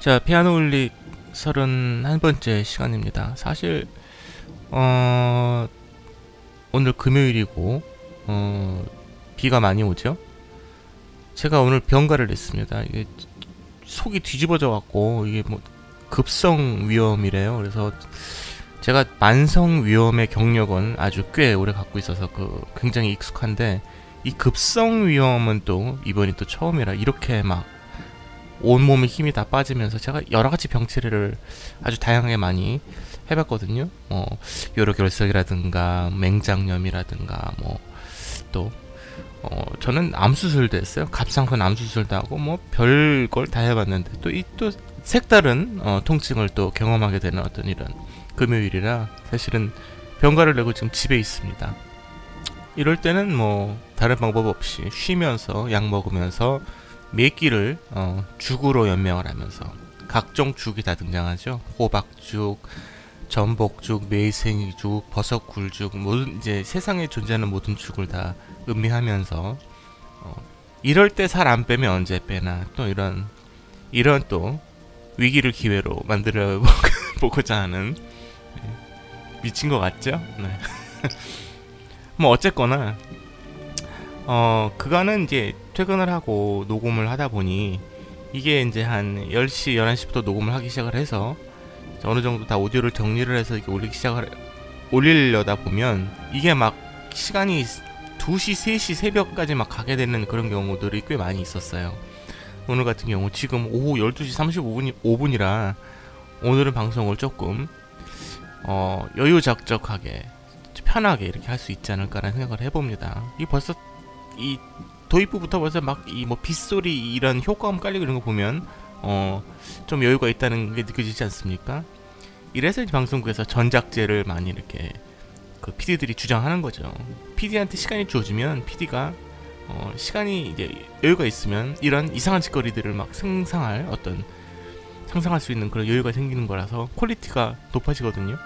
자, 피아노 울릭 31번째 시간입니다. 사실, 어, 오늘 금요일이고, 어, 비가 많이 오죠? 제가 오늘 병가를 냈습니다. 이게 속이 뒤집어져 갖고, 이게 뭐, 급성 위험이래요. 그래서 제가 만성 위험의 경력은 아주 꽤 오래 갖고 있어서 그 굉장히 익숙한데, 이 급성 위험은 또 이번이 또 처음이라 이렇게 막 온몸에 힘이 다 빠지면서 제가 여러 가지 병치레를 아주 다양하게 많이 해봤거든요. 뭐 요로 결석이라든가 맹장염이라든가 뭐 또 어, 저는 암 수술도 했어요. 갑상선 암 수술도 하고 뭐 별 걸 다 해봤는데 또 이 또 색다른 어, 통증을 또 경험하게 되는 어떤 이런 금요일이라 사실은 병가를 내고 지금 집에 있습니다. 이럴 때는 뭐 다른 방법 없이 쉬면서 약 먹으면서 몇 끼를 어, 죽으로 연명을 하면서 각종 죽이 다 등장하죠. 호박죽, 전복죽, 매생이죽, 버섯굴죽 모든 이제 세상에 존재하는 모든 죽을 다 음미하면서 어, 이럴 때 살 안 빼면 언제 빼나 또 이런 이런 또 위기를 기회로 만들어 보고자 하는 네. 미친 것 같죠? 네. 뭐 어쨌거나 어 그거는 이제 퇴근을 하고 녹음을 하다 보니 이게 이제 한 10시, 11시부터 녹음을 하기 시작을 해서 어느 정도 다 오디오를 정리를 해서 이렇게 올리기 시작을 올리려다 보면 이게 막 시간이 2시, 3시, 새벽까지 막 가게 되는 그런 경우들이 꽤 많이 있었어요. 오늘 같은 경우 지금 오후 12시 35분, 5분이라 오늘은 방송을 조금 어, 여유작적하게 편하게 이렇게 할 수 있지 않을까라는 생각을 해봅니다. 이 벌써 이 도입부부터 벌써 막 이 뭐 빗소리 이런 효과음 깔리고 이런 거 보면 어 좀 여유가 있다는 게 느껴지지 않습니까? 이래서 방송국에서 전작제를 많이 이렇게 그 PD들이 주장하는 거죠. PD한테 시간이 주어지면 PD가 어 시간이 이제 여유가 있으면 이런 이상한 짓거리들을 막 상상할 어떤 상상할 수 있는 그런 여유가 생기는 거라서 quality가 높아지거든요.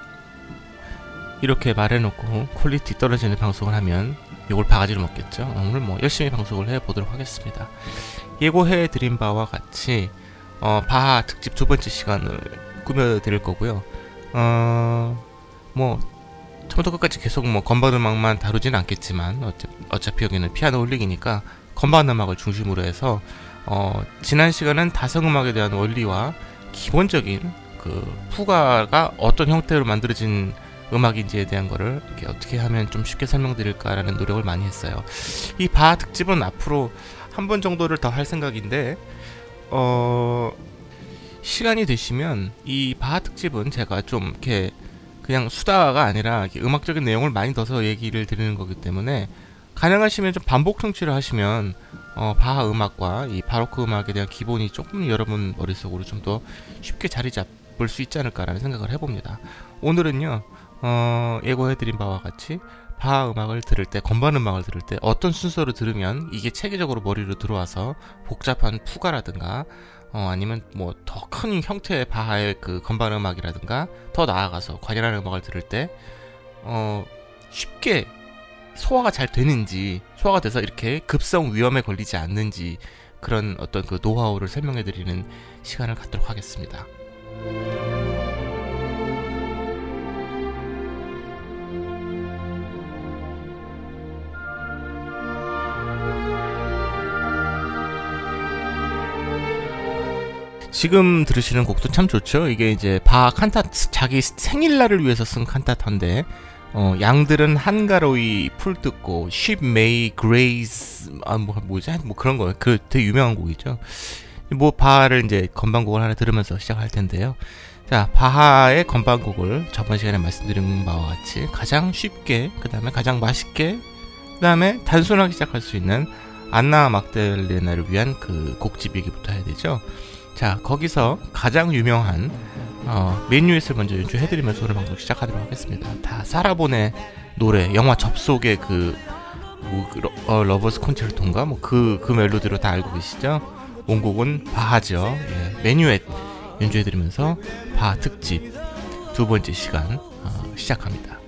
이렇게 말해놓고 quality 떨어지는 방송을 하면 욕을 바가지로 먹겠죠. 오늘 뭐 열심히 방송을 해보도록 하겠습니다. 예고해 드린 바와 같이 어, 바하 특집 두 번째 시간을 꾸며드릴 거고요. 어, 뭐 처음부터 끝까지 계속 뭐 건반 음악만 다루진 않겠지만 어차, 어차피 여기는 피아노 홀릭이니까 건반 음악을 중심으로 해서 어, 지난 시간은 다성 음악에 대한 원리와 기본적인 그 푸가가 어떤 형태로 만들어진 음악인지에 대한 거를 어떻게 하면 좀 쉽게 설명드릴까라는 노력을 많이 했어요. 이 바 특집은 앞으로 한 번 정도를 더 할 생각인데 어 시간이 되시면 이 바 특집은 제가 좀 이렇게 그냥 수다가 아니라 음악적인 내용을 많이 넣어서 얘기를 드리는 거기 때문에 가능하시면 좀 반복 청취를 하시면 어, 바하 음악과 이 바로크 음악에 대한 기본이 조금 여러분 머릿속으로 좀 더 쉽게 자리 잡을 수 있지 않을까라는 생각을 해봅니다. 오늘은요 어, 예고해드린 바와 같이 바 음악을 들을 때, 건반 음악을 들을 때 어떤 순서로 들으면 이게 체계적으로 머리로 들어와서 복잡한 푸가라든가 어, 아니면 뭐 더 큰 형태의 바하의 그 건반 음악이라든가 더 나아가서 관련한 음악을 들을 때 어, 쉽게 소화가 잘 되는지 소화가 돼서 이렇게 급성 위험에 걸리지 않는지 그런 어떤 그 노하우를 설명해 드리는 시간을 갖도록 하겠습니다. 지금 들으시는 곡도 참 좋죠. 이게 이제 바 칸타 자기 생일날을 위해서 쓴 칸타타인데 어, 양들은 한가로이 풀 뜯고 sheep may graze 아뭐 뭐지 뭐 그런 거그 되게 유명한 곡이죠. 뭐 바하를 이제 건반곡을 하나 들으면서 시작할 텐데요. 자 바하의 건반곡을 저번 시간에 말씀드린 바와 같이 가장 쉽게 그 다음에 가장 맛있게 그 다음에 단순하게 시작할 수 있는 안나 막델레나를 위한 그 곡집 얘기부터 해야 되죠. 자 거기서 가장 유명한 어, 메뉴엣을 먼저 연주해드리면서 오늘 방송 시작하도록 하겠습니다. 다 사라 본의 노래 영화 접속의 그 뭐, 러, 어, Lover's Concerto인가 뭐 그그 그 멜로디로 다 알고 계시죠? 원곡은 바하죠. 예, 메뉴엣 연주해드리면서 바하 특집 두 번째 시간 어, 시작합니다.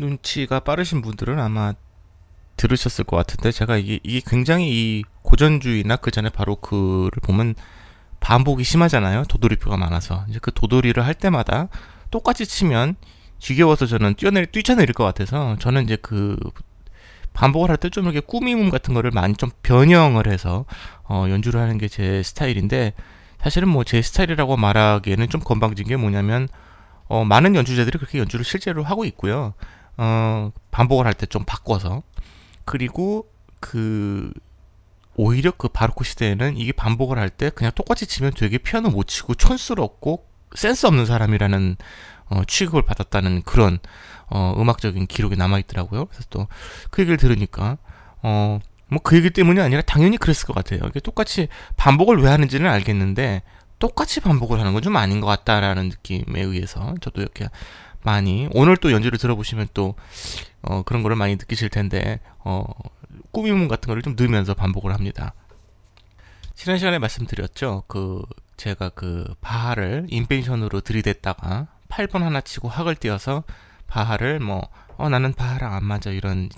눈치가 빠르신 분들은 아마 들으셨을 것 같은데 제가 이게, 이게 굉장히 이 고전주의나 그 전에 바로 그를 보면 반복이 심하잖아요. 도돌이표가 많아서 이제 그 도돌이를 할 때마다 똑같이 치면 지겨워서 저는 뛰어내리 뛰쳐내릴 것 같아서 저는 이제 그 반복을 할 때 좀 이렇게 꾸밈음 같은 거를 많이 좀 변형을 해서 어, 연주를 하는 게 제 스타일인데 사실은 뭐 제 스타일이라고 말하기에는 좀 건방진 게 뭐냐면 어, 많은 연주자들이 그렇게 연주를 실제로 하고 있고요. 어, 반복을 할 때 좀 바꿔서 그리고 그 오히려 그 바로크 시대에는 이게 반복을 할 때 그냥 똑같이 치면 되게 피아노 못 치고 촌스럽고 센스 없는 사람이라는 어, 취급을 받았다는 그런 어, 음악적인 기록이 남아 있더라고요. 그래서 또 그 얘기를 들으니까 어, 뭐 그 얘기 때문이 아니라 당연히 그랬을 것 같아요. 이게 똑같이 반복을 왜 하는지는 알겠는데 똑같이 반복을 하는 건 좀 아닌 것 같다라는 느낌에 의해서 저도 이렇게 많이 오늘 또 연주를 들어보시면 또 어, 그런 거를 많이 느끼실 텐데 어, 꾸미문 같은 거를 좀 넣으면서 반복을 합니다. 지난 시간에 말씀드렸죠. 그 제가 그 바하를 인벤션으로 들이댔다가 8번 하나 치고 학을 띄어서 바하를 뭐 어, 나는 바하랑 안 맞아 이런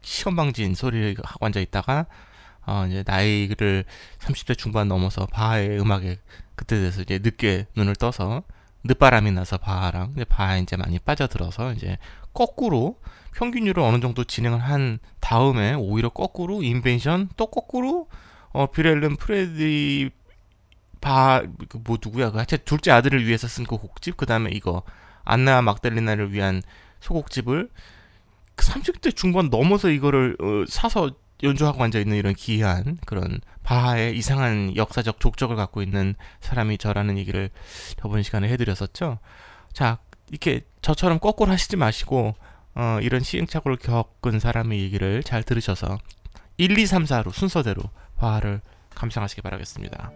시건방진 소리를 하고 앉아 있다가 어, 이제 나이를 30대 중반 넘어서 바하의 음악에 그때 돼서 이제 늦게 눈을 떠서 늦바람이 나서 바하랑 이제 바하 이제 많이 빠져들어서 이제 거꾸로 평균율을 어느 정도 진행을 한 다음에 오히려 거꾸로 인벤션 또 거꾸로 어 비렐름 프레디 바뭐 누구야? 그 하여튼 둘째 아들을 위해서 쓴 그 곡집 그 다음에 이거 안나 막달리나를 위한 소곡집을 30대 중반 넘어서 이거를 어, 사서 연주하고 앉아 있는 이런 기이한 그런 바하의 이상한 역사적 족적을 갖고 있는 사람이 저라는 얘기를 저번 시간에 해드렸었죠. 자 이렇게 저처럼 거꾸로 하시지 마시고 어, 이런 시행착오를 겪은 사람의 얘기를 잘 들으셔서 1, 2, 3, 4로 순서대로 바하를 감상하시기 바라겠습니다.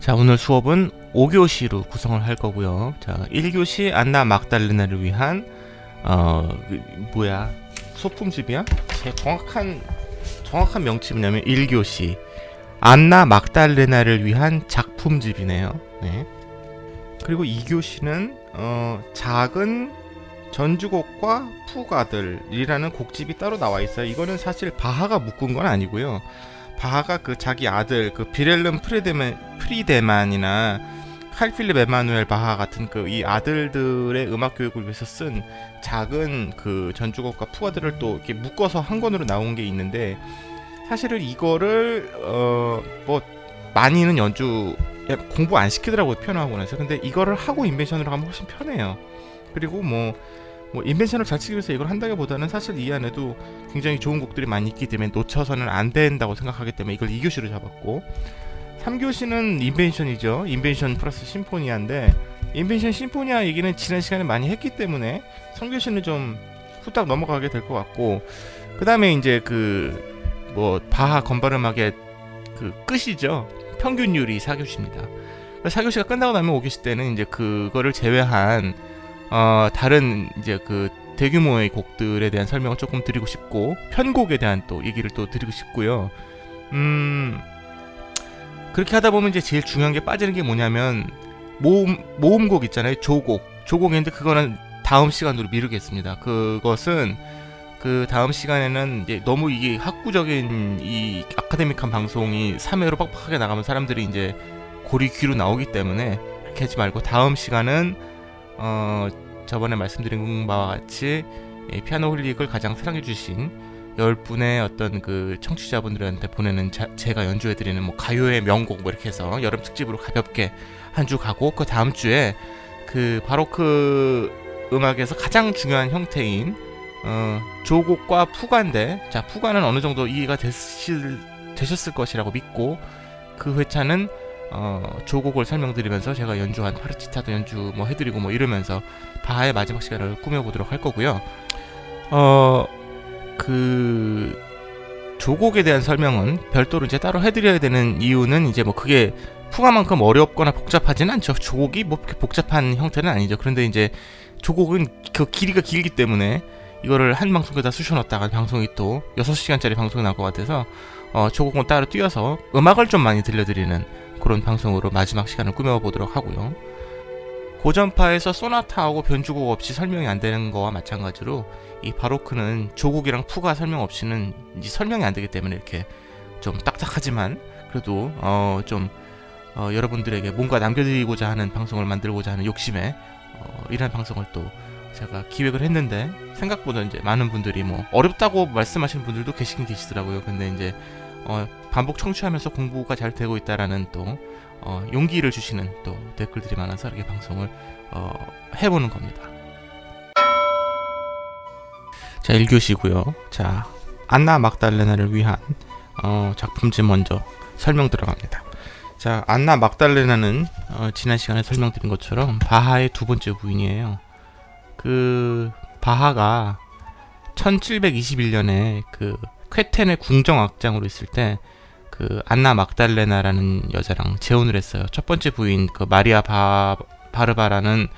자, 오늘 수업은 5교시로 구성을 할 거고요. 자, 1교시 안나 막달리나를 위한 어, 그, 뭐야? 소품집이야? 제 정확한 정확한 명칭이냐면 1교시 안나 막달레나를 위한 작품집이네요. 네. 그리고 2교시는 어, 작은 전주곡과 푸가들이라는 곡집이 따로 나와 있어요. 이거는 사실 바하가 묶은 건 아니고요. 바하가 그 자기 아들 그 빌헬름 프리데만, 프리데만이나 칼필립 에마누엘 바하 같은 그 이 아들들의 음악 교육을 위해서 쓴 작은 그 전주곡과 푸가들을 또 이렇게 묶어서 한 권으로 나온 게 있는데 사실은 이거를 어 뭐 많이는 연주 공부 안 시키더라고요 피아노 학원에서. 근데 이거를 하고 인벤션으로 하면 훨씬 편해요. 그리고 뭐, 뭐 인벤션을 잘 치기 위해서 이걸 한다기보다는 사실 이 안에도 굉장히 좋은 곡들이 많이 있기 때문에 놓쳐서는 안 된다고 생각하기 때문에 이걸 2교시로 잡았고 3교시는 인벤션이죠. 인벤션 플러스 심포니아인데 인벤션 심포니아 얘기는 지난 시간에 많이 했기 때문에 3교시는 좀 후딱 넘어가게 될 것 같고 그 다음에 이제 그 뭐 바하 건반음악의 그 끝이죠. 평균율이 4교시입니다. 4교시가 끝나고 나면 5교시 때는 이제 그거를 제외한 어 다른 이제 그 대규모의 곡들에 대한 설명을 조금 드리고 싶고 편곡에 대한 또 얘기를 또 드리고 싶고요. 음 그렇게 하다 보면 이제 제일 중요한 게 빠지는 게 뭐냐면 모음 모음곡 있잖아요. 조곡. 조곡인데 그거는 다음 시간으로 미루겠습니다. 그것은 그 다음 시간에는 이제 너무 이게 학구적인 이 아카데믹한 방송이 3회로 빡빡하게 나가면 사람들이 이제 고리 귀로 나오기 때문에 그렇게 하지 말고 다음 시간은 어 저번에 말씀드린 바와 같이 피아노 홀릭을 가장 사랑해 주신 열 분의 어떤 그 청취자분들한테 보내는 자, 제가 연주해드리는 뭐 가요의 명곡 뭐 이렇게 해서 여름 특집으로 가볍게 한 주 가고 그 다음 주에 그 바로크 음악에서 가장 중요한 형태인 어, 조곡과 푸가인데 자 푸가는 어느 정도 이해가 되실, 되셨을 것이라고 믿고 그 회차는 어, 조곡을 설명드리면서 제가 연주한 파르치타도 연주 뭐 해드리고 뭐 이러면서 바하의 마지막 시간을 꾸며보도록 할 거고요. 어, 그 조곡에 대한 설명은 별도로 이제 따로 해드려야 되는 이유는 이제 뭐 그게 푸가만큼 어렵거나 복잡하진 않죠. 조곡이 뭐 그렇게 복잡한 형태는 아니죠. 그런데 이제 조곡은 그 길이가 길기 때문에 이거를 한 방송에다 쑤셔넣었다가 방송이 또 6시간짜리 방송이 나올 것 같아서 어, 조곡은 따로 띄어서 음악을 좀 많이 들려드리는 그런 방송으로 마지막 시간을 꾸며보도록 하고요. 고전파에서 소나타하고 변주곡 없이 설명이 안 되는 거와 마찬가지로 이 바로크는 조곡이랑 푸가 설명 없이는 설명이 안 되기 때문에 이렇게 좀 딱딱하지만 그래도 어 좀 어, 여러분들에게 뭔가 남겨드리고자 하는 방송을 만들고자 하는 욕심에 어, 이런 방송을 또 제가 기획을 했는데 생각보다 이제 많은 분들이 뭐 어렵다고 말씀하시는 분들도 계시긴 계시더라고요. 근데 이제 어, 반복 청취하면서 공부가 잘 되고 있다라는 또 어, 용기를 주시는 또 댓글들이 많아서 이렇게 방송을 어, 해보는 겁니다. 자 1교시고요. 자 안나 막달레나를 위한 어, 작품집 먼저 설명 들어갑니다. 자 안나 막달레나는 어, 지난 시간에 설명드린 것처럼 바하의 두 번째 부인이에요. 그 바하가 1721년에 그 쾌텐의 궁정악장으로 있을 때 그 안나 막달레나라는 여자랑 재혼을 했어요. 첫 번째 부인 그 마리아 바 바르바라는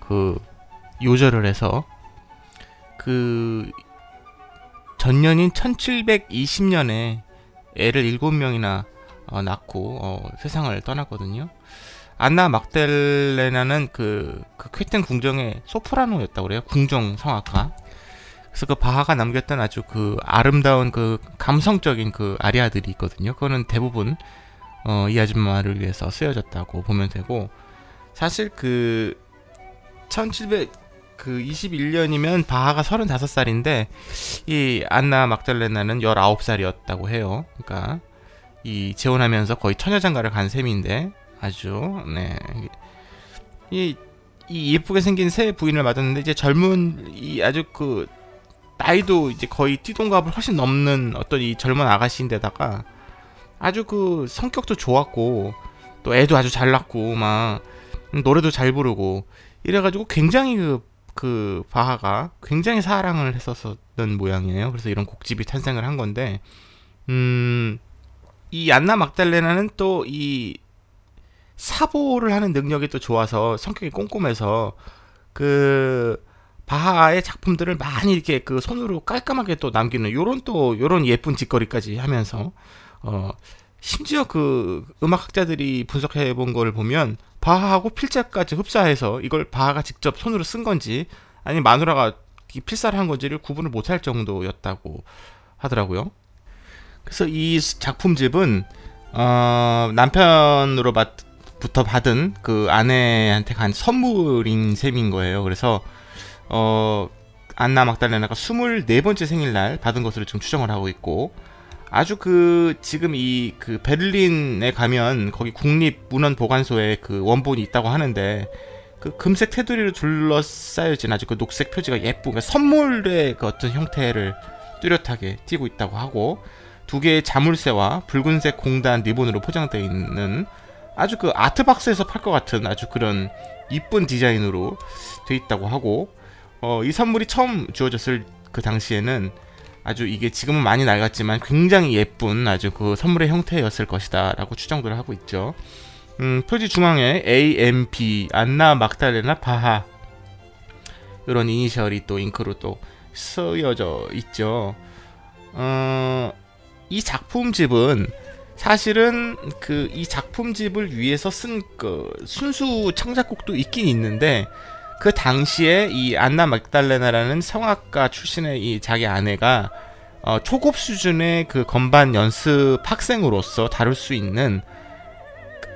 그 요절을 해서 그 전년인 1720년에 애를 7명이나 어, 낳고 어, 세상을 떠났거든요. 안나 막델레나는 그, 그 쾌텐 궁정의 소프라노였다고 그래요. 궁정 성악가. 그래서 그 바하가 남겼던 아주 그 아름다운 그 감성적인 그 아리아들이 있거든요. 그거는 대부분 어, 이 아줌마를 위해서 쓰여졌다고 보면 되고 사실 그 1700, 그 21년이면 바하가 35살인데 이 안나 막달레나는 19살이었다고 해요. 그러니까 이 재혼하면서 거의 처녀장가를 간 셈인데 아주 네. 이, 이 예쁘게 생긴 새 부인을 맞았는데 이제 젊은 이 아주 그 나이도 이제 거의 띠동갑을 훨씬 넘는 어떤 이 젊은 아가씨인데다가 아주 그 성격도 좋았고 또 애도 아주 잘 낳고 막 노래도 잘 부르고 이래가지고 굉장히 그, 그 바하가 굉장히 사랑을 했었던 모양이에요. 그래서 이런 곡집이 탄생을 한 건데, 음, 이 안나 막달레나는 또 이 사보를 하는 능력이 또 좋아서 성격이 꼼꼼해서 그 바하의 작품들을 많이 이렇게 그 손으로 깔끔하게 또 남기는 요런 또 요런 예쁜 짓거리까지 하면서 어 심지어 그 음악학자들이 분석해 본 거를 보면 바하하고 필자까지 흡사해서 이걸 바하가 직접 손으로 쓴 건지 아니 마누라가 필사를 한 건지를 구분을 못할 정도였다고 하더라고요. 그래서 이 작품집은 어, 남편으로 맡, 부터 받은 그 아내한테 간 선물인 셈인 거예요. 그래서 어 안나 막달레나가 24번째 생일날 받은 것으로 지금 추정을 하고 있고 아주 그 지금 이 그 베를린에 가면 거기 국립문헌보관소에 그 원본이 있다고 하는데 그 금색 테두리로 둘러싸여진 아주 그 녹색 표지가 예쁘고 그러니까 선물의 그 어떤 형태를 뚜렷하게 띄고 있다고 하고 두 개의 자물쇠와 붉은색 공단 리본으로 포장되어 있는 아주 그 아트박스에서 팔 것 같은 아주 그런 이쁜 디자인으로 돼 있다고 하고 어, 이 선물이 처음 주어졌을 그 당시에는 아주 이게 지금은 많이 낡았지만 굉장히 예쁜 아주 그 선물의 형태였을 것이다 라고 추정들을 하고 있죠. 음, 표지 중앙에 AMB 안나 막달레나 바하 이런 이니셜이 또 잉크로 또 쓰여져 있죠. 어, 이 작품집은 사실은 그 이 작품집을 위해서 쓴 그 순수 창작곡도 있긴 있는데 그 당시에 이 안나 막달레나라는 성악가 출신의 이 자기 아내가 어, 초급 수준의 그 건반 연습 학생으로서 다룰 수 있는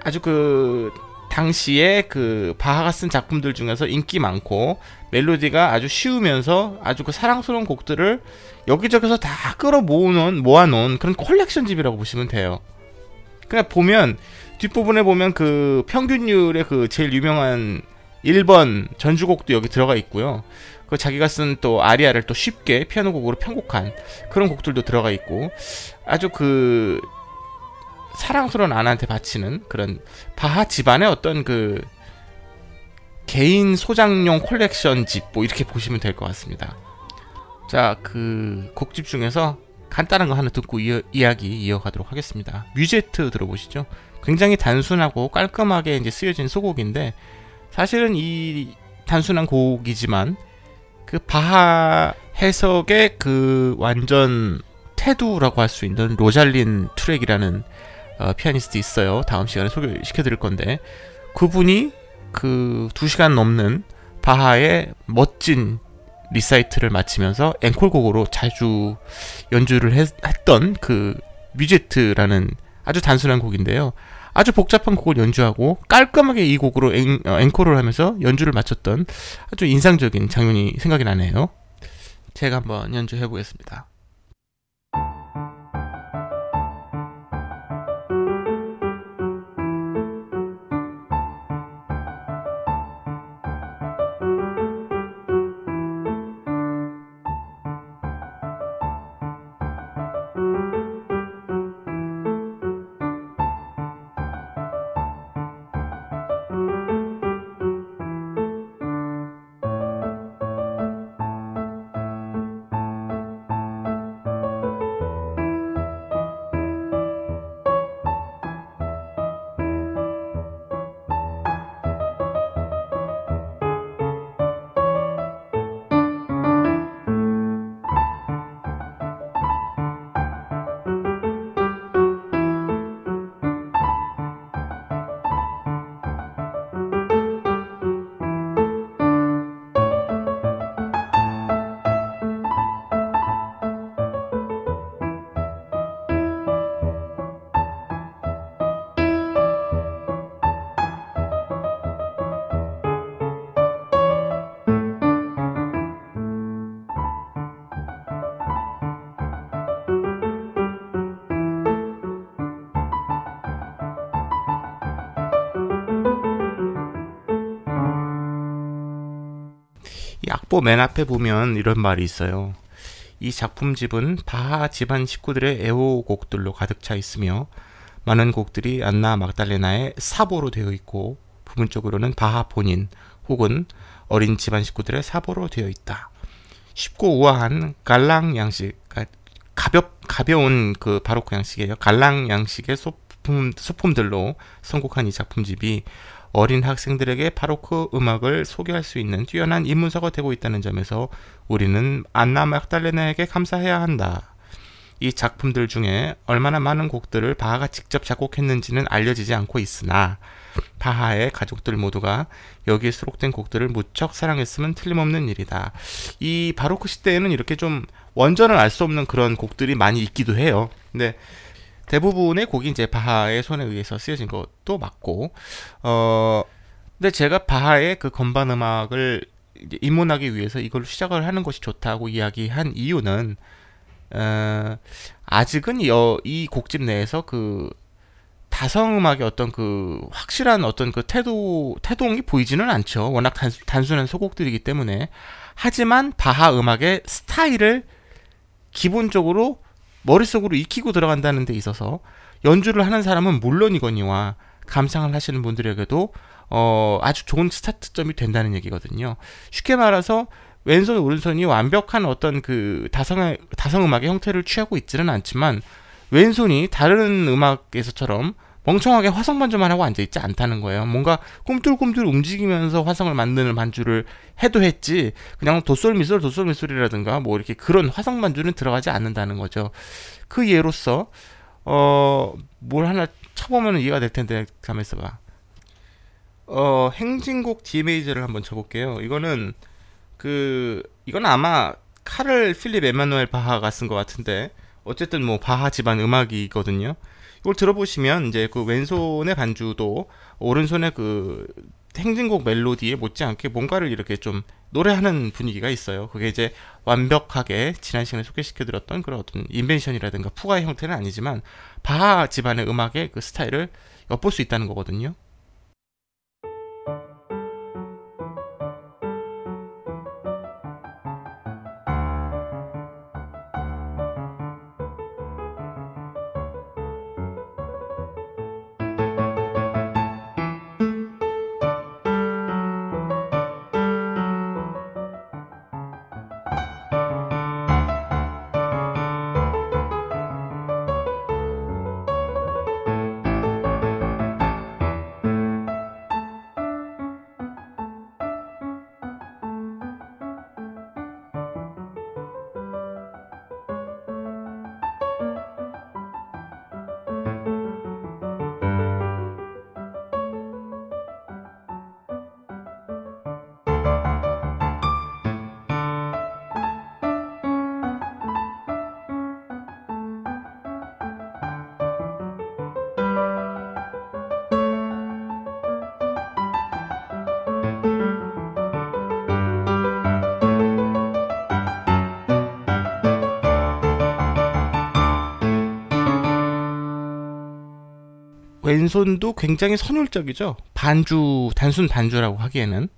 아주 그 당시에 그 바하가 쓴 작품들 중에서 인기 많고 멜로디가 아주 쉬우면서 아주 그 사랑스러운 곡들을 여기저기서 다 끌어 모으는 모아놓은 그런 콜렉션 집이라고 보시면 돼요. 그냥 보면 뒷부분에 보면 그 평균율의 그 제일 유명한 1번 전주곡도 여기 들어가 있고요. 그 자기가 쓴 또 아리아를 또 쉽게 피아노 곡으로 편곡한 그런 곡들도 들어가 있고 아주 그 사랑스러운 아내한테 바치는 그런 바하 집안의 어떤 그 개인 소장용 콜렉션 집 뭐 이렇게 보시면 될 것 같습니다. 자, 그 곡집 중에서 간단한 거 하나 듣고 이어, 이야기 이어가도록 하겠습니다. 뮤제트 들어보시죠. 굉장히 단순하고 깔끔하게 이제 쓰여진 소곡인데 사실은 이 단순한 곡이지만 그 바하 해석의 그 완전 태두라고 할 수 있는 로잘린 투렉이라는 어, 피아니스트 있어요. 다음 시간에 소개시켜 드릴 건데 그분이 그 2시간 넘는 바하의 멋진 리사이틀을 마치면서 앵콜곡으로 자주 연주를 했, 던 그 뮤제트라는 아주 단순한 곡인데요. 아주 복잡한 곡을 연주하고 깔끔하게 이 곡으로 앵, 어, 앵콜을 하면서 연주를 마쳤던 아주 인상적인 장면이 생각이 나네요. 제가 한번 연주해 보겠습니다. 악보 맨 앞에 보면 이런 말이 있어요. 이 작품집은 바하 집안 식구들의 애호곡들로 가득 차 있으며 많은 곡들이 안나 막달레나의 사보로 되어 있고 부분적으로는 바하 본인 혹은 어린 집안 식구들의 사보로 되어 있다. 쉽고 우아한 갈랑 양식, 가볍 가벼운 그 바로크 양식이에요. 갈랑 양식의 소품 소품들로 선곡한 이 작품집이 어린 학생들에게 바로크 음악을 소개할 수 있는 뛰어난 입문서가 되고 있다는 점에서 우리는 안나 막달레나에게 감사해야 한다. 이 작품들 중에 얼마나 많은 곡들을 바하가 직접 작곡했는지는 알려지지 않고 있으나 바하의 가족들 모두가 여기에 수록된 곡들을 무척 사랑했으면 틀림없는 일이다. 이 바로크 시대에는 이렇게 좀 원전을 알 수 없는 그런 곡들이 많이 있기도 해요. 근데 대부분의 곡이 이제 바하의 손에 의해서 쓰여진 것도 맞고, 어, 근데 제가 바하의 그 건반 음악을 입문하기 위해서 이걸 시작을 하는 것이 좋다고 이야기한 이유는, 어, 아직은 이, 어, 이 곡집 내에서 그 다성 음악의 어떤 그 확실한 어떤 그 태도 태동이 보이지는 않죠. 워낙 단수, 단순한 소곡들이기 때문에. 하지만 바하 음악의 스타일을 기본적으로 머릿속으로 익히고 들어간다는 데 있어서 연주를 하는 사람은 물론이거니와 감상을 하시는 분들에게도 어, 아주 좋은 스타트점이 된다는 얘기거든요. 쉽게 말해서 왼손 오른손이 완벽한 어떤 그 다성 다성 음악의 형태를 취하고 있지는 않지만 왼손이 다른 음악에서처럼 멍청하게 화성 반주만 하고 앉아 있지 않다는 거예요. 뭔가 꿈틀꿈틀 움직이면서 화성을 만드는 반주를 해도 했지 그냥 도솔미솔 도솔미솔이라든가 뭐 이렇게 그런 화성 반주는 들어가지 않는다는 거죠. 그 예로서 어 뭘 하나 쳐보면 이해가 될 텐데 가만 있어봐. 어 행진곡 D 메이저를 한번 쳐볼게요. 이거는 그 이건 아마 카를 필립 에마누엘 바하가 쓴 것 같은데 어쨌든 뭐 바하 집안 음악이거든요. 이걸 들어보시면 이제 그 왼손의 반주도 오른손의 그 행진곡 멜로디에 못지않게 뭔가를 이렇게 좀 노래하는 분위기가 있어요. 그게 이제 완벽하게 지난 시간에 소개시켜드렸던 그런 어떤 인벤션이라든가 푸가의 형태는 아니지만 바하 집안의 음악의 그 스타일을 엿볼 수 있다는 거거든요. 왼손도 굉장히 선율적이죠. 반주 단순 반주라고 하기에는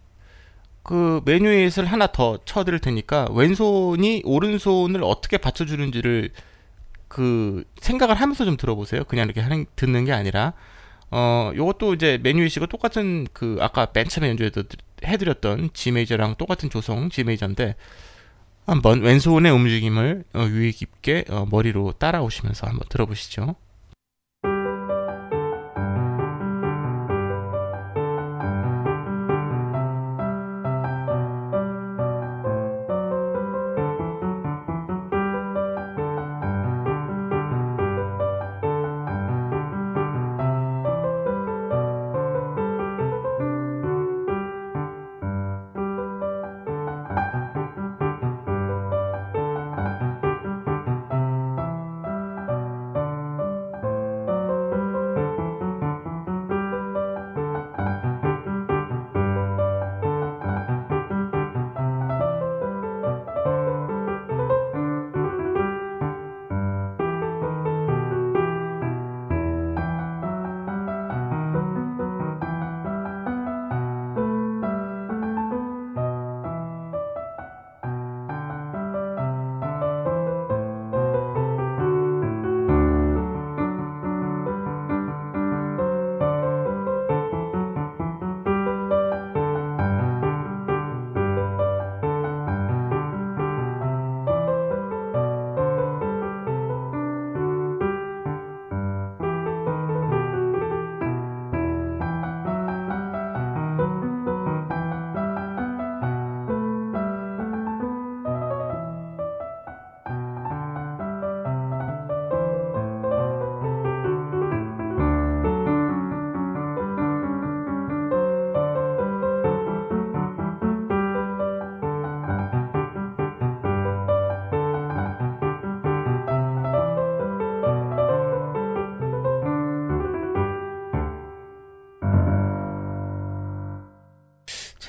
그 메뉴잇을 하나 더 쳐드릴 테니까 왼손이 오른손을 어떻게 받쳐주는지를 그 생각을 하면서 좀 들어보세요. 그냥 이렇게 하는, 듣는 게 아니라 어 요것도 이제 메뉴잇이고 똑같은 그 아까 맨 처음에 연주해도 해드렸던 G 메이저랑 똑같은 조성 G 메이저인데 한번 왼손의 움직임을 어, 유의 깊게 어, 머리로 따라오시면서 한번 들어보시죠.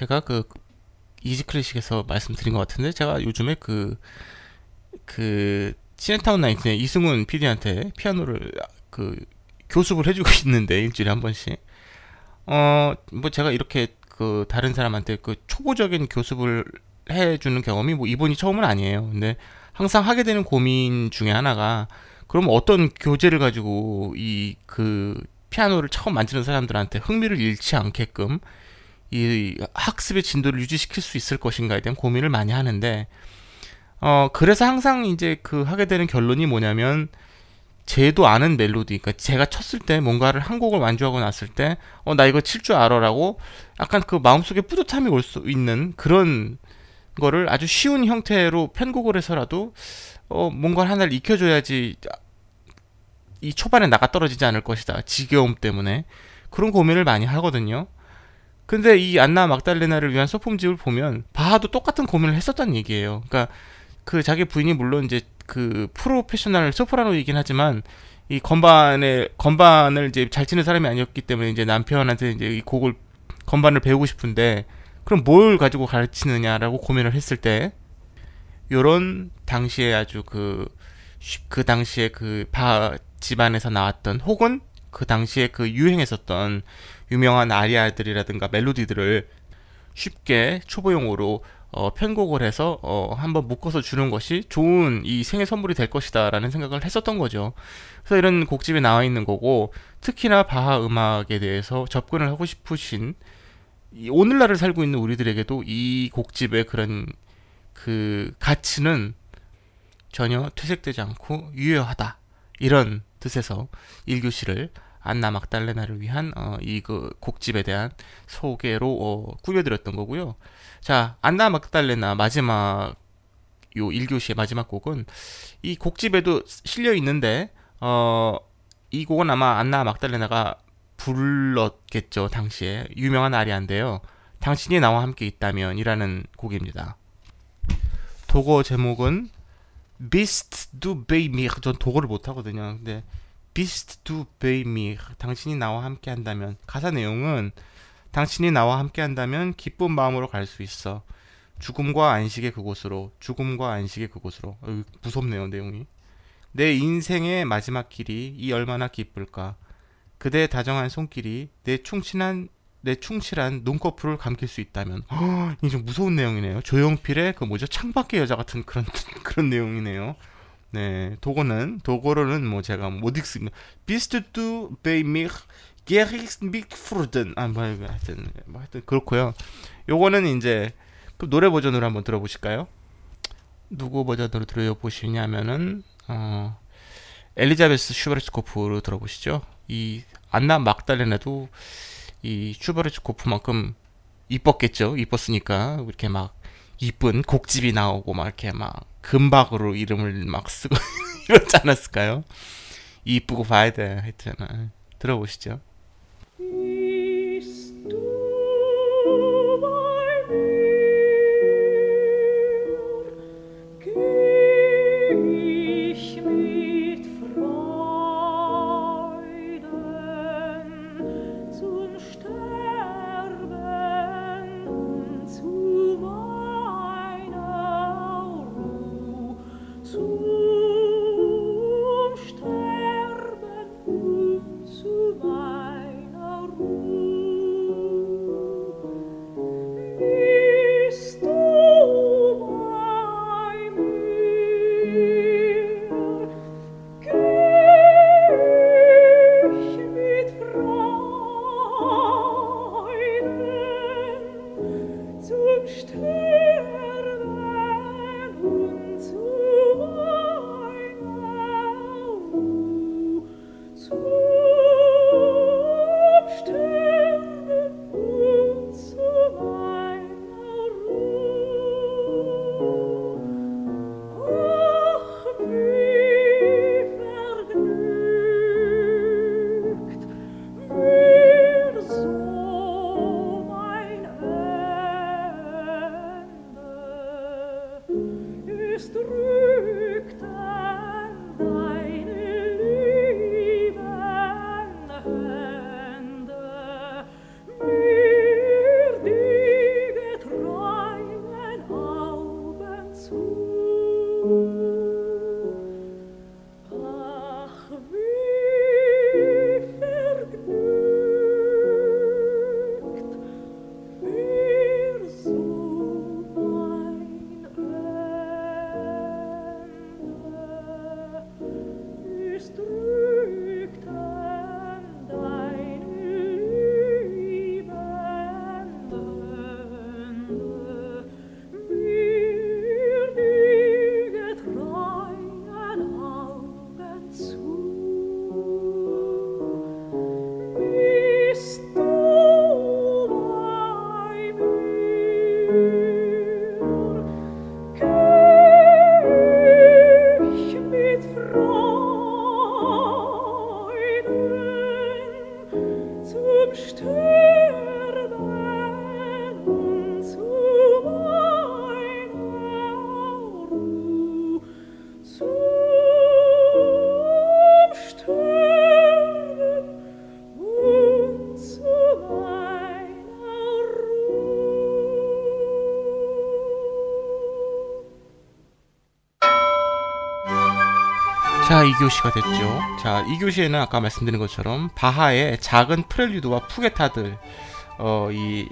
제가 그 이지 클래식에서 말씀드린 것 같은데 제가 요즘에 그그 시네타운 나이트의 이승훈 PD한테 피아노를 그 교습을 해주고 있는데 일주일에 한 번씩 어 뭐 제가 이렇게 그 다른 사람한테 그 초보적인 교습을 해주는 경험이 뭐 이번이 처음은 아니에요. 근데 항상 하게 되는 고민 중에 하나가 그럼 어떤 교재를 가지고 이 그 피아노를 처음 만지는 사람들한테 흥미를 잃지 않게끔 이 학습의 진도를 유지시킬 수 있을 것인가에 대한 고민을 많이 하는데 어 그래서 항상 이제 그 하게 되는 결론이 뭐냐면 제도 아는 멜로디 그러니까 제가 쳤을 때 뭔가를 한 곡을 완주하고 났을 때 어 나 이거 칠 줄 알아라고 약간 그 마음속에 뿌듯함이 올 수 있는 그런 거를 아주 쉬운 형태로 편곡을 해서라도 어 뭔가 하나를 익혀줘야지 이 초반에 나가 떨어지지 않을 것이다 지겨움 때문에 그런 고민을 많이 하거든요. 근데 이 안나 막달레나를 위한 소품집을 보면 바하도 똑같은 고민을 했었단 얘기예요. 그러니까 그 자기 부인이 물론 이제 그 프로페셔널 소프라노이긴 하지만 이 건반에 건반을 이제 잘 치는 사람이 아니었기 때문에 이제 남편한테 이제 이 곡을 건반을 배우고 싶은데 그럼 뭘 가지고 가르치느냐라고 고민을 했을 때 요런 당시에 아주 그그 당시에 그 바 집안에서 나왔던 혹은 그 당시에 그 유행했었던 유명한 아리아들이라든가 멜로디들을 쉽게 초보용으로 어, 편곡을 해서 어, 한번 묶어서 주는 것이 좋은 이 생일 선물이 될 것이다라는 생각을 했었던 거죠. 그래서 이런 곡집에 나와 있는 거고 특히나 바하 음악에 대해서 접근을 하고 싶으신 이 오늘날을 살고 있는 우리들에게도 이 곡집의 그런 그 가치는 전혀 퇴색되지 않고 유효하다 이런 뜻에서 1교시를 안나 막달레나를 위한 어, 이그 곡집에 대한 소개로 어, 꾸며드렸던 거고요. 자, 안나 막달레나 마지막 요 1교시의 마지막 곡은 이 곡집에도 실려 있는데 어, 이 곡은 아마 안나 막달레나가 불렀겠죠 당시에 유명한 아리아인데요. 당신이 나와 함께 있다면이라는 곡입니다. 독어 제목은 Bist du bei mir. 전 독어를 못 하거든요. 근데 Bist du bei mir. 당신이 나와 함께 한다면 가사 내용은 당신이 나와 함께 한다면 기쁜 마음으로 갈 수 있어. 죽음과 안식의 그곳으로. 죽음과 안식의 그곳으로. 어, 무섭네요, 내용이. 내 인생의 마지막 길이 이 얼마나 기쁠까. 그대의 다정한 손길이 내 충실한 내 충실한 눈꺼풀을 감길 수 있다면 허, 이게 좀 무서운 내용이네요. 조용필의 그 뭐죠 창밖의 여자 같은 그런 그런 내용이네요. 네, 도고는 도고로는 뭐 제가 못 읽습니다. Bist du bei mir gerig mich fruden? 아, 뭐 하여튼 뭐 하여튼 그렇고요. 요거는 이제 그 노래 버전으로 한번 들어보실까요? 누구 버전으로 들어보시냐면은 어, 엘리자베스 슈베르츠코프로 들어보시죠. 이 안나 막달레나도 이 슈베르츠코프만큼 이뻤겠죠. 이뻤으니까 이렇게 막 이쁜 곡집이 나오고 막 이렇게 막 금박으로 이름을 막 쓰고 이러지 않았을까요? 이쁘고 봐야 돼 하여튼 들어보시죠. 2교시가 됐죠. 자, 2교시에는 아까 말씀드린 것처럼 바하의 작은 프렐류드와 푸게타들, 어, 이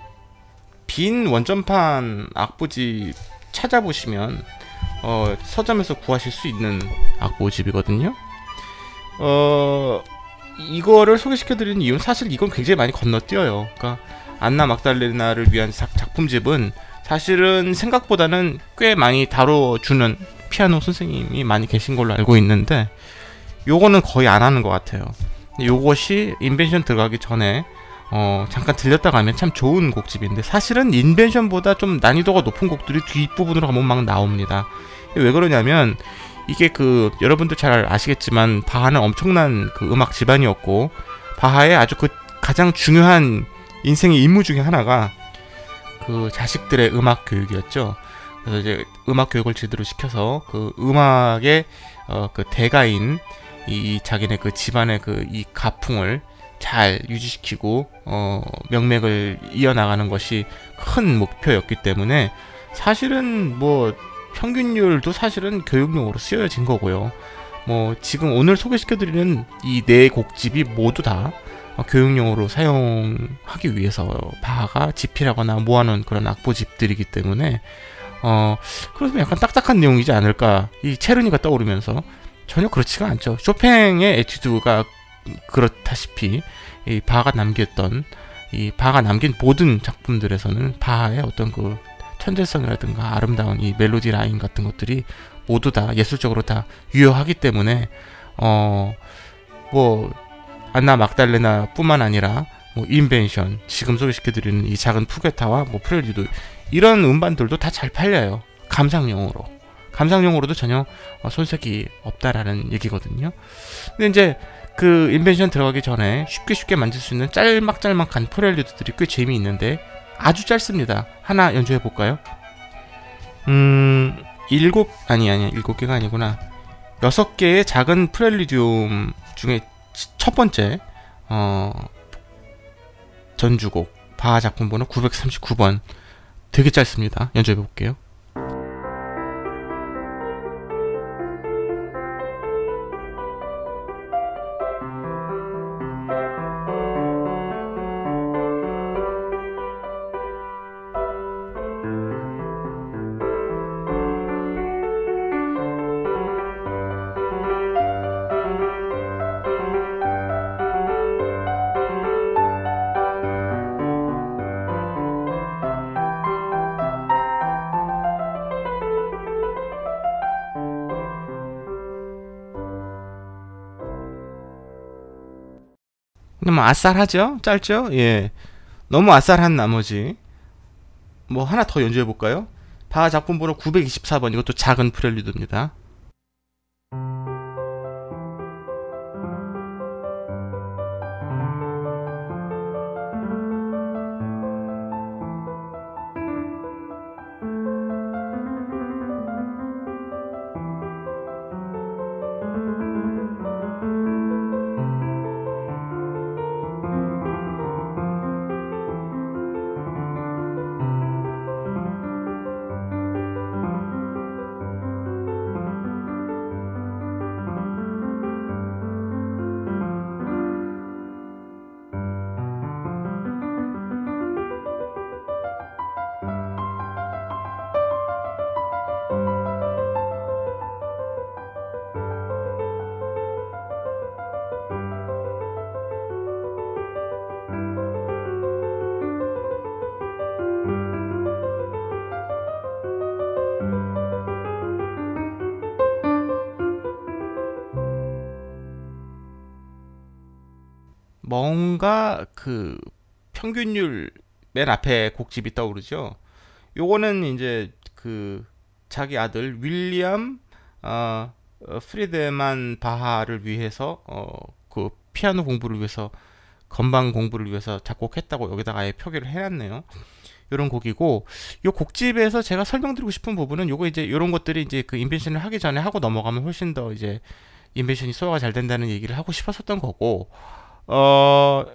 빈 원전판 악보집 찾아보시면 어, 서점에서 구하실 수 있는 악보집이거든요. 어, 이거를 소개시켜드리는 이유는 사실 이건 굉장히 많이 건너뛰어요. 그러니까 안나 막달레나를 위한 작, 작품집은 사실은 생각보다는 꽤 많이 다뤄주는 피아노 선생님이 많이 계신 걸로 알고 있는데 요거는 거의 안 하는 것 같아요. 요것이 인벤션 들어가기 전에 어, 잠깐 들렸다 가면 참 좋은 곡집인데 사실은 인벤션보다 좀 난이도가 높은 곡들이 뒷부분으로 가면 막 나옵니다. 왜 그러냐면 이게 그 여러분들 잘 아시겠지만 바하는 엄청난 그 음악 집안이었고 바하의 아주 그 가장 중요한 인생의 임무 중에 하나가 그 자식들의 음악 교육이었죠. 그래서 이제 음악 교육을 제대로 시켜서 그 음악의 어 그 대가인 이 자기네 그 집안의 그 이 가풍을 잘 유지시키고 어 명맥을 이어나가는 것이 큰 목표였기 때문에 사실은 뭐 평균율도 사실은 교육용으로 쓰여진 거고요. 뭐 지금 오늘 소개시켜드리는 이 네 곡집이 모두 다 어, 교육용으로 사용하기 위해서 바하가 집필하거나 모아놓은 그런 악보집들이기 때문에 어 그래서 약간 딱딱한 내용이지 않을까 이 체르니가 떠오르면서 전혀 그렇지가 않죠. 쇼팽의 에튜드가 그렇다시피 이 바하가 남겼던 이 바하가 남긴 모든 작품들에서는 바하의 어떤 그 천재성이라든가 아름다운 이 멜로디 라인 같은 것들이 모두 다 예술적으로 다 유효하기 때문에 어 뭐 안나 막달레나뿐만 아니라 뭐 인벤션 지금 소개시켜드리는 이 작은 푸게타와 뭐 프렐류드 이런 음반들도 다 잘 팔려요. 감상용으로 감상용으로도 전혀 어, 손색이 없다라는 얘기거든요. 근데 이제 그 인벤션 들어가기 전에 쉽게 쉽게 만질 수 있는 짤막짤막한 프렐류드들이 꽤 재미있는데 아주 짧습니다. 하나 연주해 볼까요? 음 일곱 아니 아니 일곱 개가 아니구나. 여섯 개의 작은 프렐리디움 중에 치- 첫 번째 어 전주곡 바하 작품 번호 939번. 되게 짧습니다. 연주해 볼게요 아싸하죠? 짧죠? 예. 너무 아싸한 나머지. 뭐 하나 더 연주해 볼까요? 바하 작품 번호 924번. 이것도 작은 프렐류드입니다 뭔가 그 평균율 맨 앞에 곡집이 떠오르죠. 요거는 이제 그 자기 아들 윌리엄 어, 어, 프리드만 바하를 위해서 어, 그 피아노 공부를 위해서 건반 공부를 위해서 작곡했다고 여기다가 아예 표기를 해놨네요. 요런 곡이고 요 곡집에서 제가 설명드리고 싶은 부분은 요거 이제 요런 것들이 이제 그 인벤션을 하기 전에 하고 넘어가면 훨씬 더 이제 인벤션이 소화가 잘 된다는 얘기를 하고 싶었었던 거고 어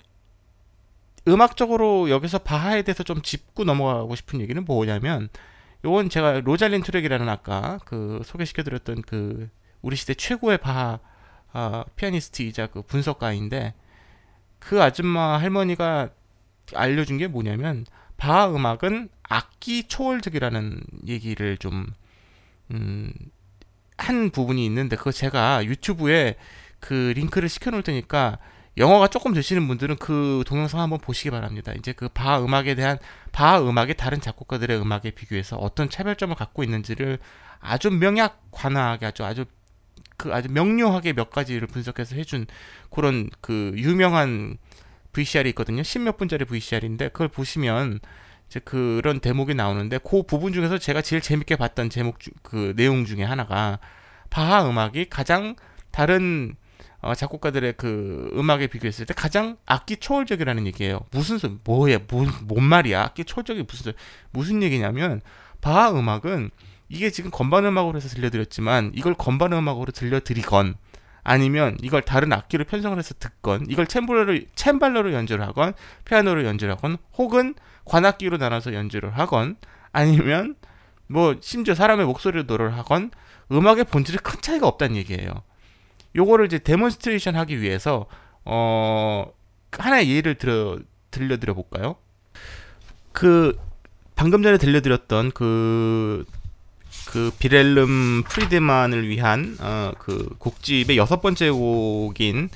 음악적으로 여기서 바하에 대해서 좀 짚고 넘어가고 싶은 얘기는 뭐냐면 요건 제가 로잘린 투렉이라는 아까 그 소개시켜드렸던 그 우리 시대 최고의 바하 아, 피아니스트이자 그 분석가인데 그 아줌마 할머니가 알려준 게 뭐냐면 바하 음악은 악기 초월적이라는 얘기를 좀 음, 한 부분이 있는데 그거 제가 유튜브에 그 링크를 시켜놓을 테니까 영어가 조금 되시는 분들은 그 동영상 한번 보시기 바랍니다. 이제 그 바하 음악에 대한 바하 음악이 다른 작곡가들의 음악에 비교해서 어떤 차별점을 갖고 있는지를 아주 명약 관하게 아주 아주 그 아주 명료하게 몇 가지를 분석해서 해준 그런 그 유명한 VCR이 있거든요. 십몇 분짜리 VCR인데 그걸 보시면 이제 그런 대목이 나오는데 그 부분 중에서 제가 제일 재밌게 봤던 제목 중, 그 내용 중에 하나가 바하 음악이 가장 다른 어, 작곡가들의 그 음악에 비교했을 때 가장 악기 초월적이라는 얘기예요. 무슨 소 뭐야 뭔, 뭔 말이야? 악기 초월적이 무슨 소- 무슨 얘기냐면 바하 음악은 이게 지금 건반 음악으로 해서 들려드렸지만 이걸 건반 음악으로 들려드리건 아니면 이걸 다른 악기로 편성을 해서 듣건 이걸 챔발로로 챔발로로 연주를 하건 피아노로 연주를 하건 혹은 관악기로 나눠서 연주를 하건 아니면 뭐 심지어 사람의 목소리로 노래를 하건 음악의 본질에 큰 차이가 없다는 얘기예요. 요거를 이제 demonstration 하기 위해서 어 하나의 예를 들어 들려드려 볼까요? 그 방금 전에 들려드렸던 그, 그 빌헬름 프리데만을 위한 어, 그 곡집의 여섯 번째 곡인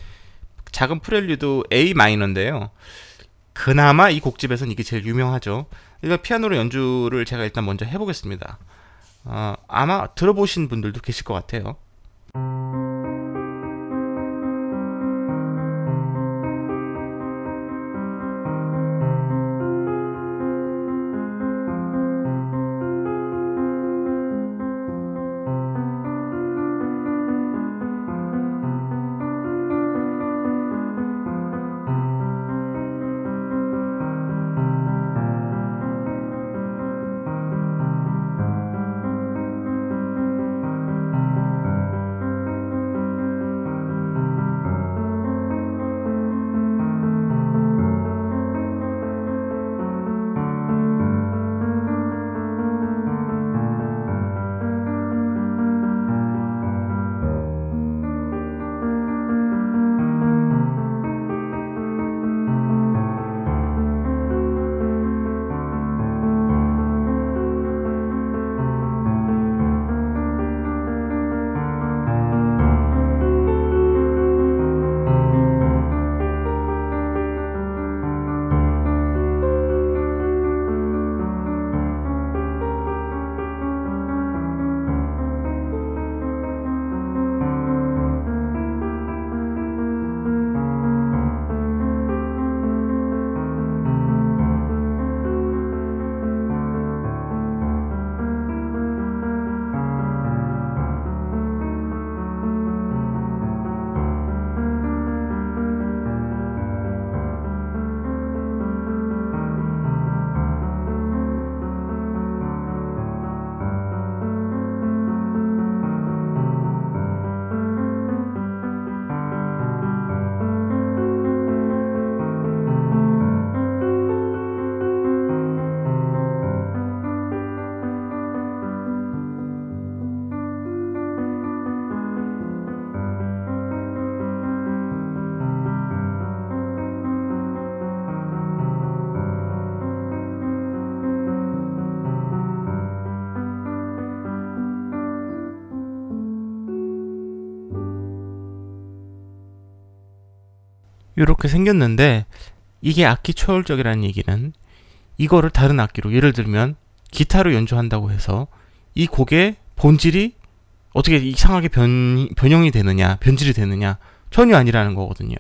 작은 프렐류드 A 마이너인데요. 그나마 이 곡집에서는 이게 제일 유명하죠. 이거 피아노로 연주를 제가 일단 먼저 해보겠습니다. 어, 아마 들어보신 분들도 계실 것 같아요. 이렇게 생겼는데 이게 악기 초월적이라는 얘기는 이거를 다른 악기로 예를 들면 기타로 연주한다고 해서 이 곡의 본질이 어떻게 이상하게 변, 변형이 되느냐 변질이 되느냐 전혀 아니라는 거거든요.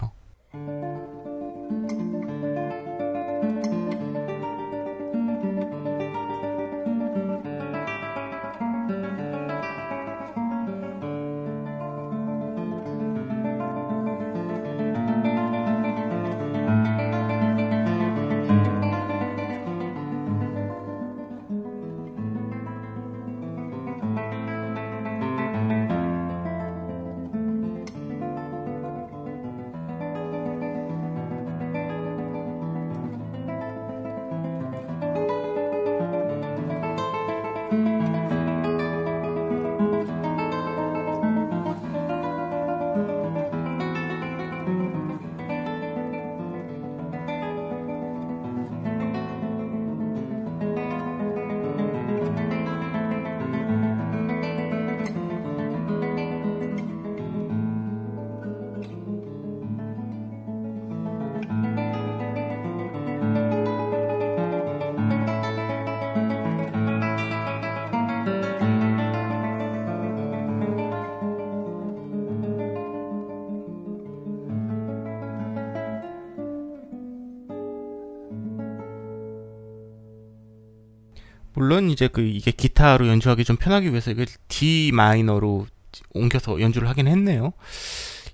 물론 이제 그 이게 기타로 연주하기 좀 편하기 위해서 이걸 D 마이너로 옮겨서 연주를 하긴 했네요.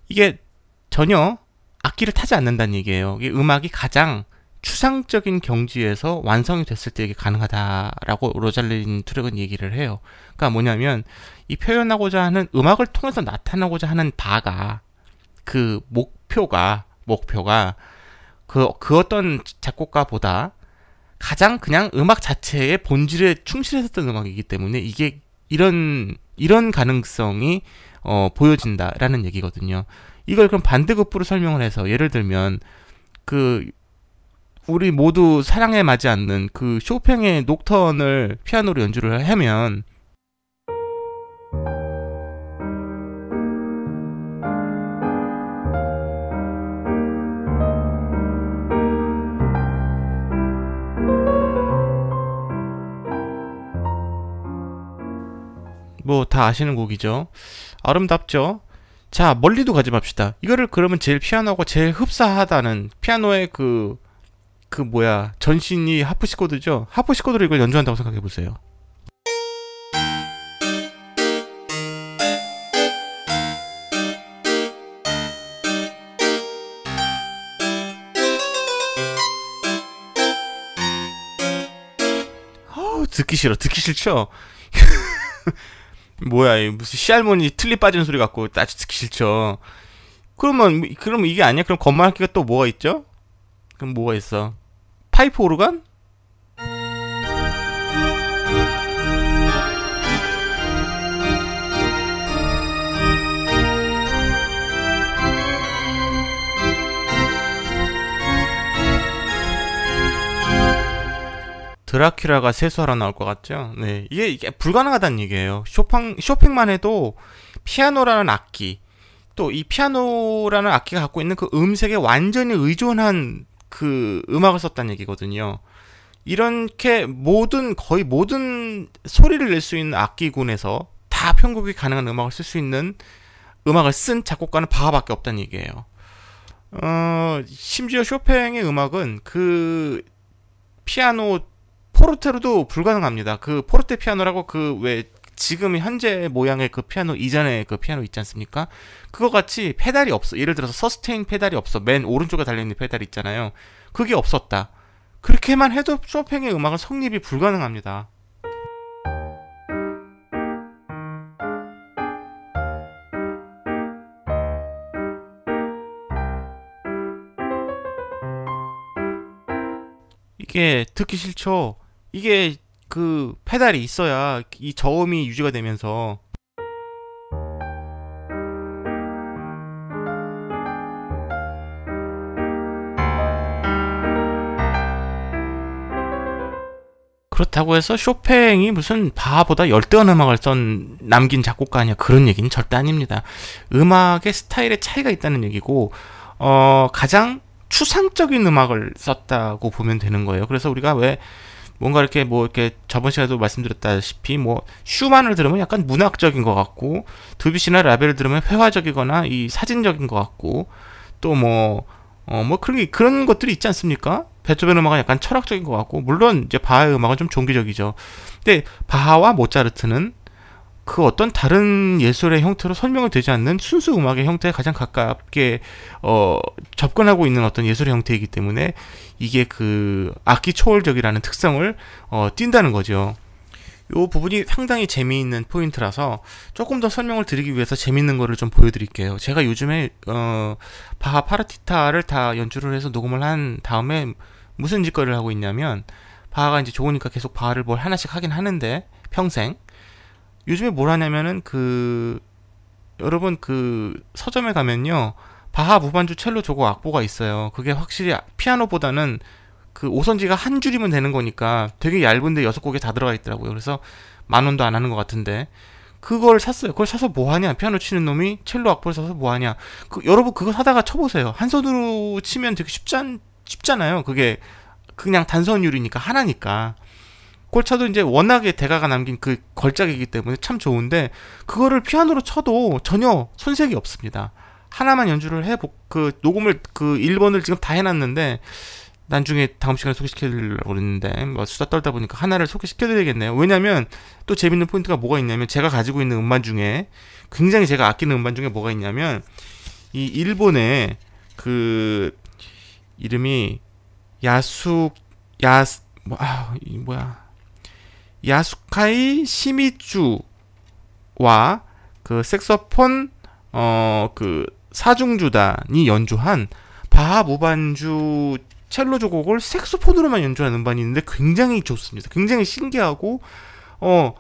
이게 전혀 악기를 타지 않는다는 얘기예요. 이게 음악이 가장 추상적인 경지에서 완성이 됐을 때 이게 가능하다라고 로잘린 트랙은 얘기를 해요. 그러니까 뭐냐면 이 표현하고자 하는 음악을 통해서 나타나고자 하는 바가 그 목표가 목표가 그, 그 어떤 작곡가보다 가장 그냥 음악 자체의 본질에 충실했었던 음악이기 때문에 이게 이런 이런 가능성이 어, 보여진다라는 얘기거든요. 이걸 그럼 반대급부로 설명을 해서 예를 들면 그 우리 모두 사랑에 맞지 않는 그 쇼팽의 녹턴을 피아노로 연주를 하면 뭐 다 아시는 곡이죠. 아름답죠. 자 멀리도 가지 맙시다. 이거를 그러면 제일 피아노가 제일 흡사하다는 피아노의 그그 뭐야 전신이 하프시코드죠. 하프시코드로 이걸 연주한다고 생각해 보세요. 듣기 싫어 듣기 싫죠. 뭐야 이 무슨 시할머니 틀리 빠지는 소리 같고 아주 듣기 싫죠. 그러면 그러면 이게 아니야? 그럼 건반악기가 또 뭐가 있죠? 그럼 뭐가 있어? 파이프 오르간? 드라큘라가 세수하러 나올 것 같죠? 네, 이게, 이게 불가능하다는 얘기예요. 쇼팽 쇼팽만 해도 피아노라는 악기, 또 이 피아노라는 악기가 갖고 있는 그 음색에 완전히 의존한 그 음악을 썼다는 얘기거든요. 이렇게 모든 거의 모든 소리를 낼 수 있는 악기군에서 다 편곡이 가능한 음악을 쓸 수 있는 음악을 쓴 작곡가는 바하밖에 없다는 얘기예요. 어, 심지어 쇼팽의 음악은 그 피아노 포르테로도 불가능합니다. 그 포르테 피아노라고 그 왜 지금 현재 모양의 그 피아노 이전에 그 피아노 있지 않습니까? 그거 같이 페달이 없어. 예를 들어서 sustain 페달이 없어. 맨 오른쪽에 달려 있는 페달 있잖아요. 그게 없었다. 그렇게만 해도 쇼팽의 음악은 성립이 불가능합니다. 이게 듣기 싫죠. 이게 그 페달이 있어야 이 저음이 유지가 되면서 그렇다고 해서 쇼팽이 무슨 바보다 열대어 음악을 썬 남긴 작곡가 아니야 그런 얘기는 절대 아닙니다. 음악의 스타일의 차이가 있다는 얘기고 어 가장 추상적인 음악을 썼다고 보면 되는 거예요. 그래서 우리가 왜 뭔가 이렇게 뭐 이렇게 저번 시간에도 말씀드렸다시피 뭐 슈만을 들으면 약간 문학적인 것 같고 드뷔시나 라벨을 들으면 회화적이거나 이 사진적인 것 같고 또뭐어뭐 그런 게 그런 것들이 있지 않습니까? 베토벤 음악은 약간 철학적인 것 같고 물론 이제 바하의 음악은 좀 종교적이죠. 근데 바하와 모차르트는 그 어떤 다른 예술의 형태로 설명이 되지 않는 순수 음악의 형태에 가장 가깝게 어, 접근하고 있는 어떤 예술의 형태이기 때문에 이게 그 악기 초월적이라는 특성을 어, 띈다는 거죠. 요 부분이 상당히 재미있는 포인트라서 조금 더 설명을 드리기 위해서 재미있는 거를 좀 보여드릴게요. 제가 요즘에 어, 바하 파르티타를 다 연주를 해서 녹음을 한 다음에 무슨 짓거리를 하고 있냐면 바하가 이제 좋으니까 계속 바하를 뭘 하나씩 하긴 하는데 평생 요즘에 뭘 하냐면은 그 여러분 그 서점에 가면요 바하 무반주 첼로 조고 악보가 있어요. 그게 확실히 피아노보다는 그 오선지가 한 줄이면 되는 거니까 되게 얇은데 여섯 곡에 다 들어가 있더라고요. 그래서 만 원도 안 하는 것 같은데 그걸 샀어요. 그걸 사서 뭐 하냐? 피아노 치는 놈이 첼로 악보를 사서 뭐 하냐? 그 여러분 그거 사다가 쳐보세요. 한 손으로 치면 되게 쉽잖 쉽잖아요. 그게 그냥 단선율이니까 하나니까. 골차도 이제 워낙에 대가가 남긴 그 걸작이기 때문에 참 좋은데 그거를 피아노로 쳐도 전혀 손색이 없습니다. 하나만 연주를 해보 그 녹음을 그 1번을 지금 다 해놨는데 나중에 다음 시간에 소개시켜드리려고 그랬는데 뭐 수다 떨다 보니까 하나를 소개시켜드려야겠네요. 왜냐면 또 재밌는 포인트가 뭐가 있냐면 제가 가지고 있는 음반 중에 굉장히 제가 아끼는 음반 중에 뭐가 있냐면 이 일본의 그 이름이 야수 야스 뭐, 아, 이 뭐야 야수카이 시미쭈와 그 색소폰 어 그 사중주단이 연주한 바하 무반주 첼로 조곡을 색소폰으로만 연주한 음반이 있는데 굉장히 좋습니다. 굉장히 신기하고 어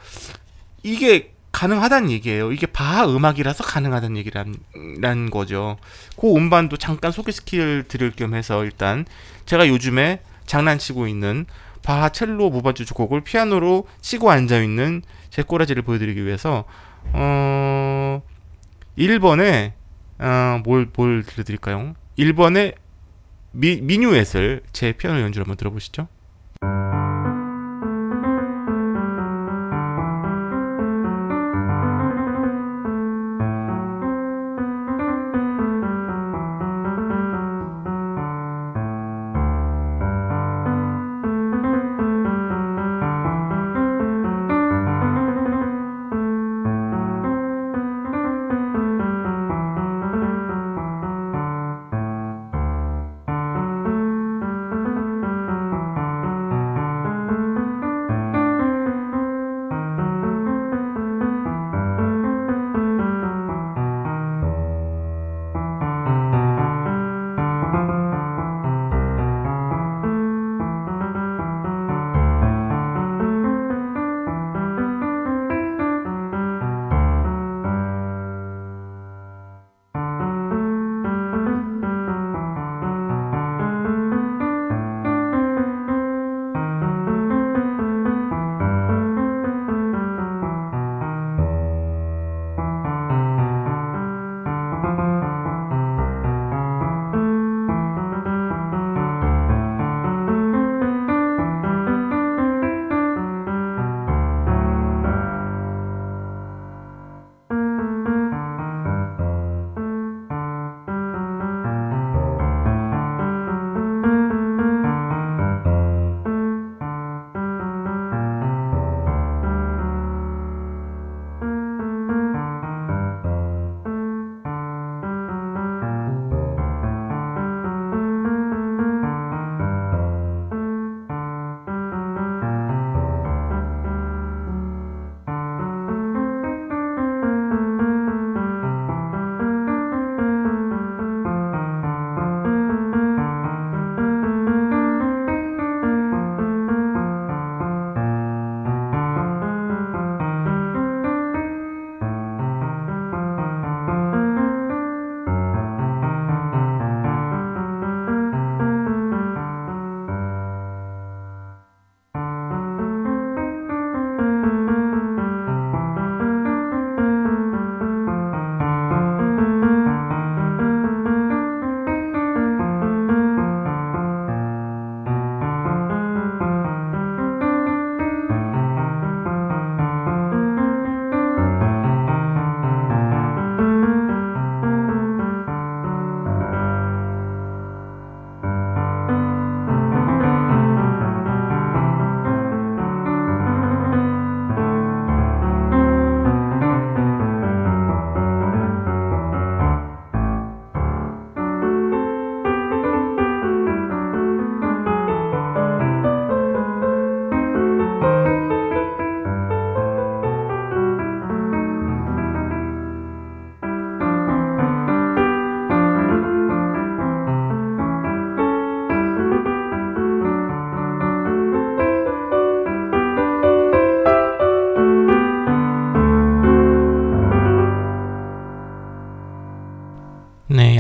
이게 가능하다는 얘기예요. 이게 바하 음악이라서 가능하다는 얘기란 거죠. 그 음반도 잠깐 소개시킬 드릴 겸 해서 일단 제가 요즘에 장난치고 있는 바하 첼로 무반주 곡을 피아노로 치고 앉아 있는 제 꼬라지를 보여드리기 위해서 어 1번에 어, 뭘, 뭘 들려드릴까요? 1번에 미, 미뉴엣을 제 피아노 연주를 한번 들어보시죠.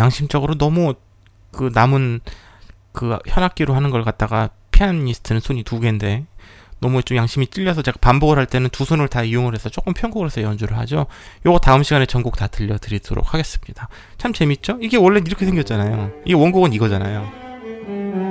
양심적으로 너무 그 남은 그 현악기로 하는 걸 갖다가 피아니스트는 손이 두 개인데 너무 좀 양심이 찔려서 제가 반복을 할 때는 두 손을 다 이용을 해서 조금 편곡을 해서 연주를 하죠. 요거 다음 시간에 전곡 다 들려드리도록 하겠습니다. 참 재밌죠? 이게 원래 이렇게 생겼잖아요. 이게 원곡은 이거잖아요.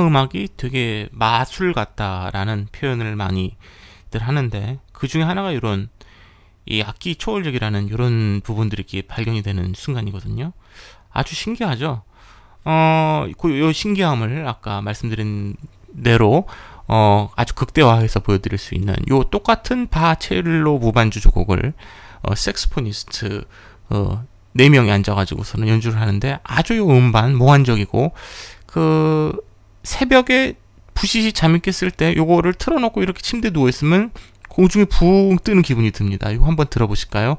음악이 되게 마술 같다라는 표현을 많이들 하는데 그 중에 하나가 이런 이 악기 초월력이라는 이런 부분들이 이렇게 발견이 되는 순간이거든요. 아주 신기하죠. 어, 그, 요 신기함을 아까 말씀드린 대로 어, 아주 극대화해서 보여드릴 수 있는 요 똑같은 바첼로 무반주 조곡을 어, 색스포니스트 어, 네 명이 앉아가지고서는 연주를 하는데 아주 요 음반 몽환적이고 그 새벽에 부시시 잠이 깼을 때 요거를 틀어놓고 이렇게 침대에 누워 있으면 공중에 붕 뜨는 기분이 듭니다. 이거 한번 들어보실까요?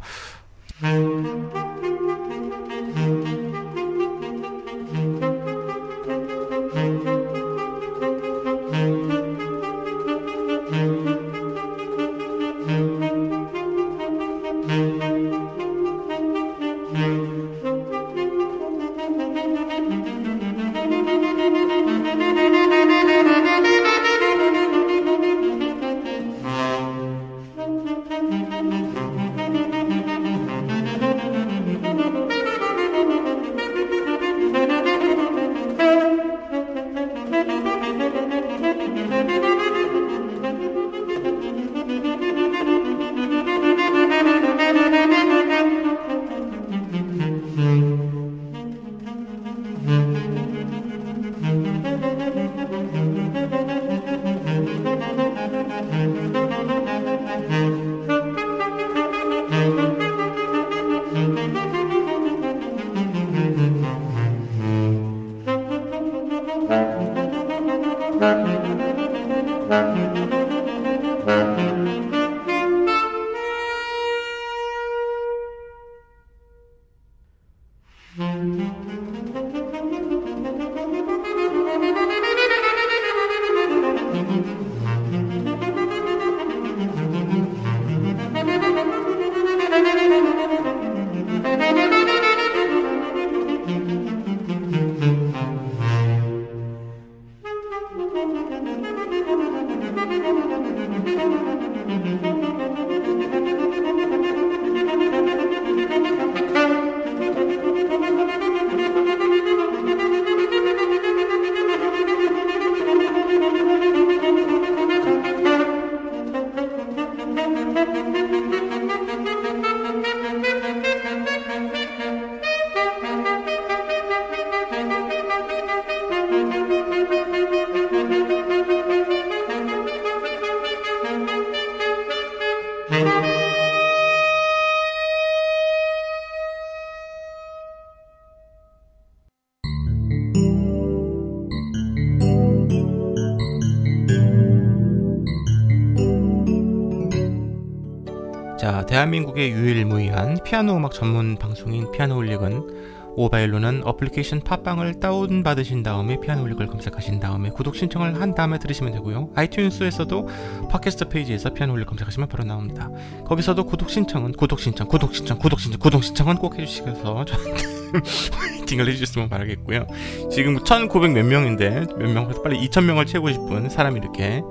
대한민국의 유일무이한 피아노 음악 전문 방송인 피아노홀릭은 모바일로는 어플리케이션 팟빵을 다운받으신 다음에 피아노홀릭을 검색하신 다음에 구독 신청을 한 다음에 들으시면 되고요. 아이튠스에서도 팟캐스트 페이지에서 피아노홀릭 검색하시면 바로 나옵니다. 거기서도 구독 신청은 구독 신청, 구독 신청, 구독 신청, 구독 신청은 꼭 해주시면서 저한테 화이팅을 해주셨으면 바라겠고요. 지금 1,900 몇 명인데 몇 명, 빨리 2,000명을 채우고 싶은 사람이 이렇게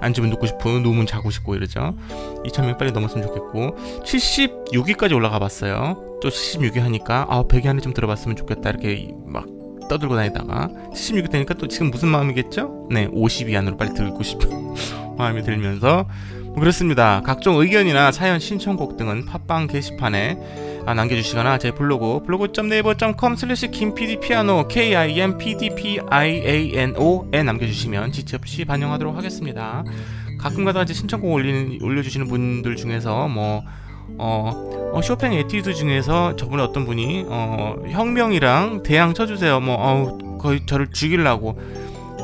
앉으면 눕고 싶고 누우면 자고 싶고 이러죠. 2,000명 빨리 넘었으면 좋겠고 76위까지 올라가 봤어요. 또 76위 하니까 아 100위 안에 좀 들어봤으면 좋겠다 이렇게 막 떠들고 다니다가 76위 되니까 또 지금 무슨 마음이겠죠? 네 50위 안으로 빨리 들고 싶은 마음이 들면서 뭐 그렇습니다. 각종 의견이나 사연 신청곡 등은 팟빵 게시판에 아, 남겨주시거나 제 블로그 blog.naver.com slash 김PD피아노 K-I-M-P-D-P-I-A-N-O에 남겨주시면 지체 없이 반영하도록 하겠습니다. 가끔가다 이제 신청곡 올리는, 올려주시는 분들 중에서 뭐 어, 어, 쇼팽 에튀드 중에서 저번에 어떤 분이 어, 혁명이랑 대양 쳐주세요. 뭐 어우 거의 저를 죽이려고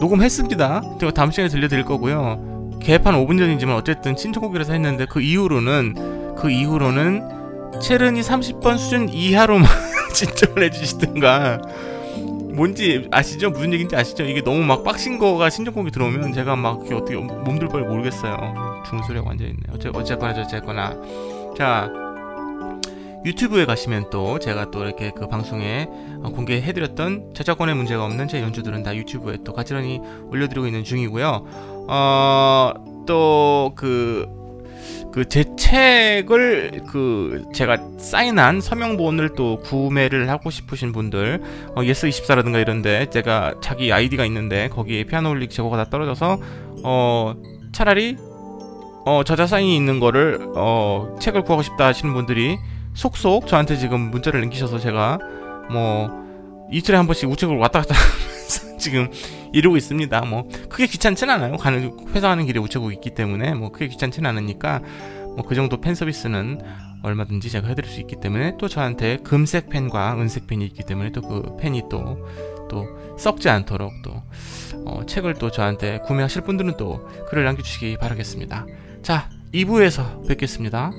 녹음했습니다. 제가 다음 시간에 들려드릴 거고요. 개판 5분 전이지만 어쨌든 신청곡이라서 했는데 그 이후로는 그 이후로는 체르니 30번 수준 이하로만 신청을 해주시든가 뭔지 아시죠? 무슨 얘기인지 아시죠? 이게 너무 막 빡신 거가 신청곡이 들어오면 제가 막 어떻게 몸둘 바를 모르겠어요. 죽는 소리가 완전 있네. 어째 어쨌거나 저쨌거나 자 유튜브에 가시면 또 제가 또 이렇게 그 방송에 어, 공개해드렸던 저작권의 문제가 없는 제 연주들은 다 유튜브에 또 가지런히 올려드리고 있는 중이고요. 어, 어또그 그 제 책을 그 제가 사인한 서명본을 또 구매를 하고 싶으신 분들 어, 예스24라든가 이런데 제가 자기 아이디가 있는데 거기에 피아노홀릭 재고가 다 떨어져서 어 차라리 어, 저자 사인이 있는 거를 어, 책을 구하고 싶다 하시는 분들이 속속 저한테 지금 문자를 남기셔서 제가 뭐 이틀에 한 번씩 우체국을 왔다 갔다 지금 이러고 있습니다. 뭐 크게 귀찮진 않아요. 가는 회사 가는 길에 우체국이 있기 때문에 뭐 크게 귀찮진 않으니까 뭐 그 정도 팬 서비스는 얼마든지 제가 해드릴 수 있기 때문에 또 저한테 금색 펜과 은색 펜이 있기 때문에 또 그 펜이 또 또 썩지 않도록 또 어, 책을 또 저한테 구매하실 분들은 또 글을 남겨주시기 바라겠습니다. 자, 2부에서 뵙겠습니다.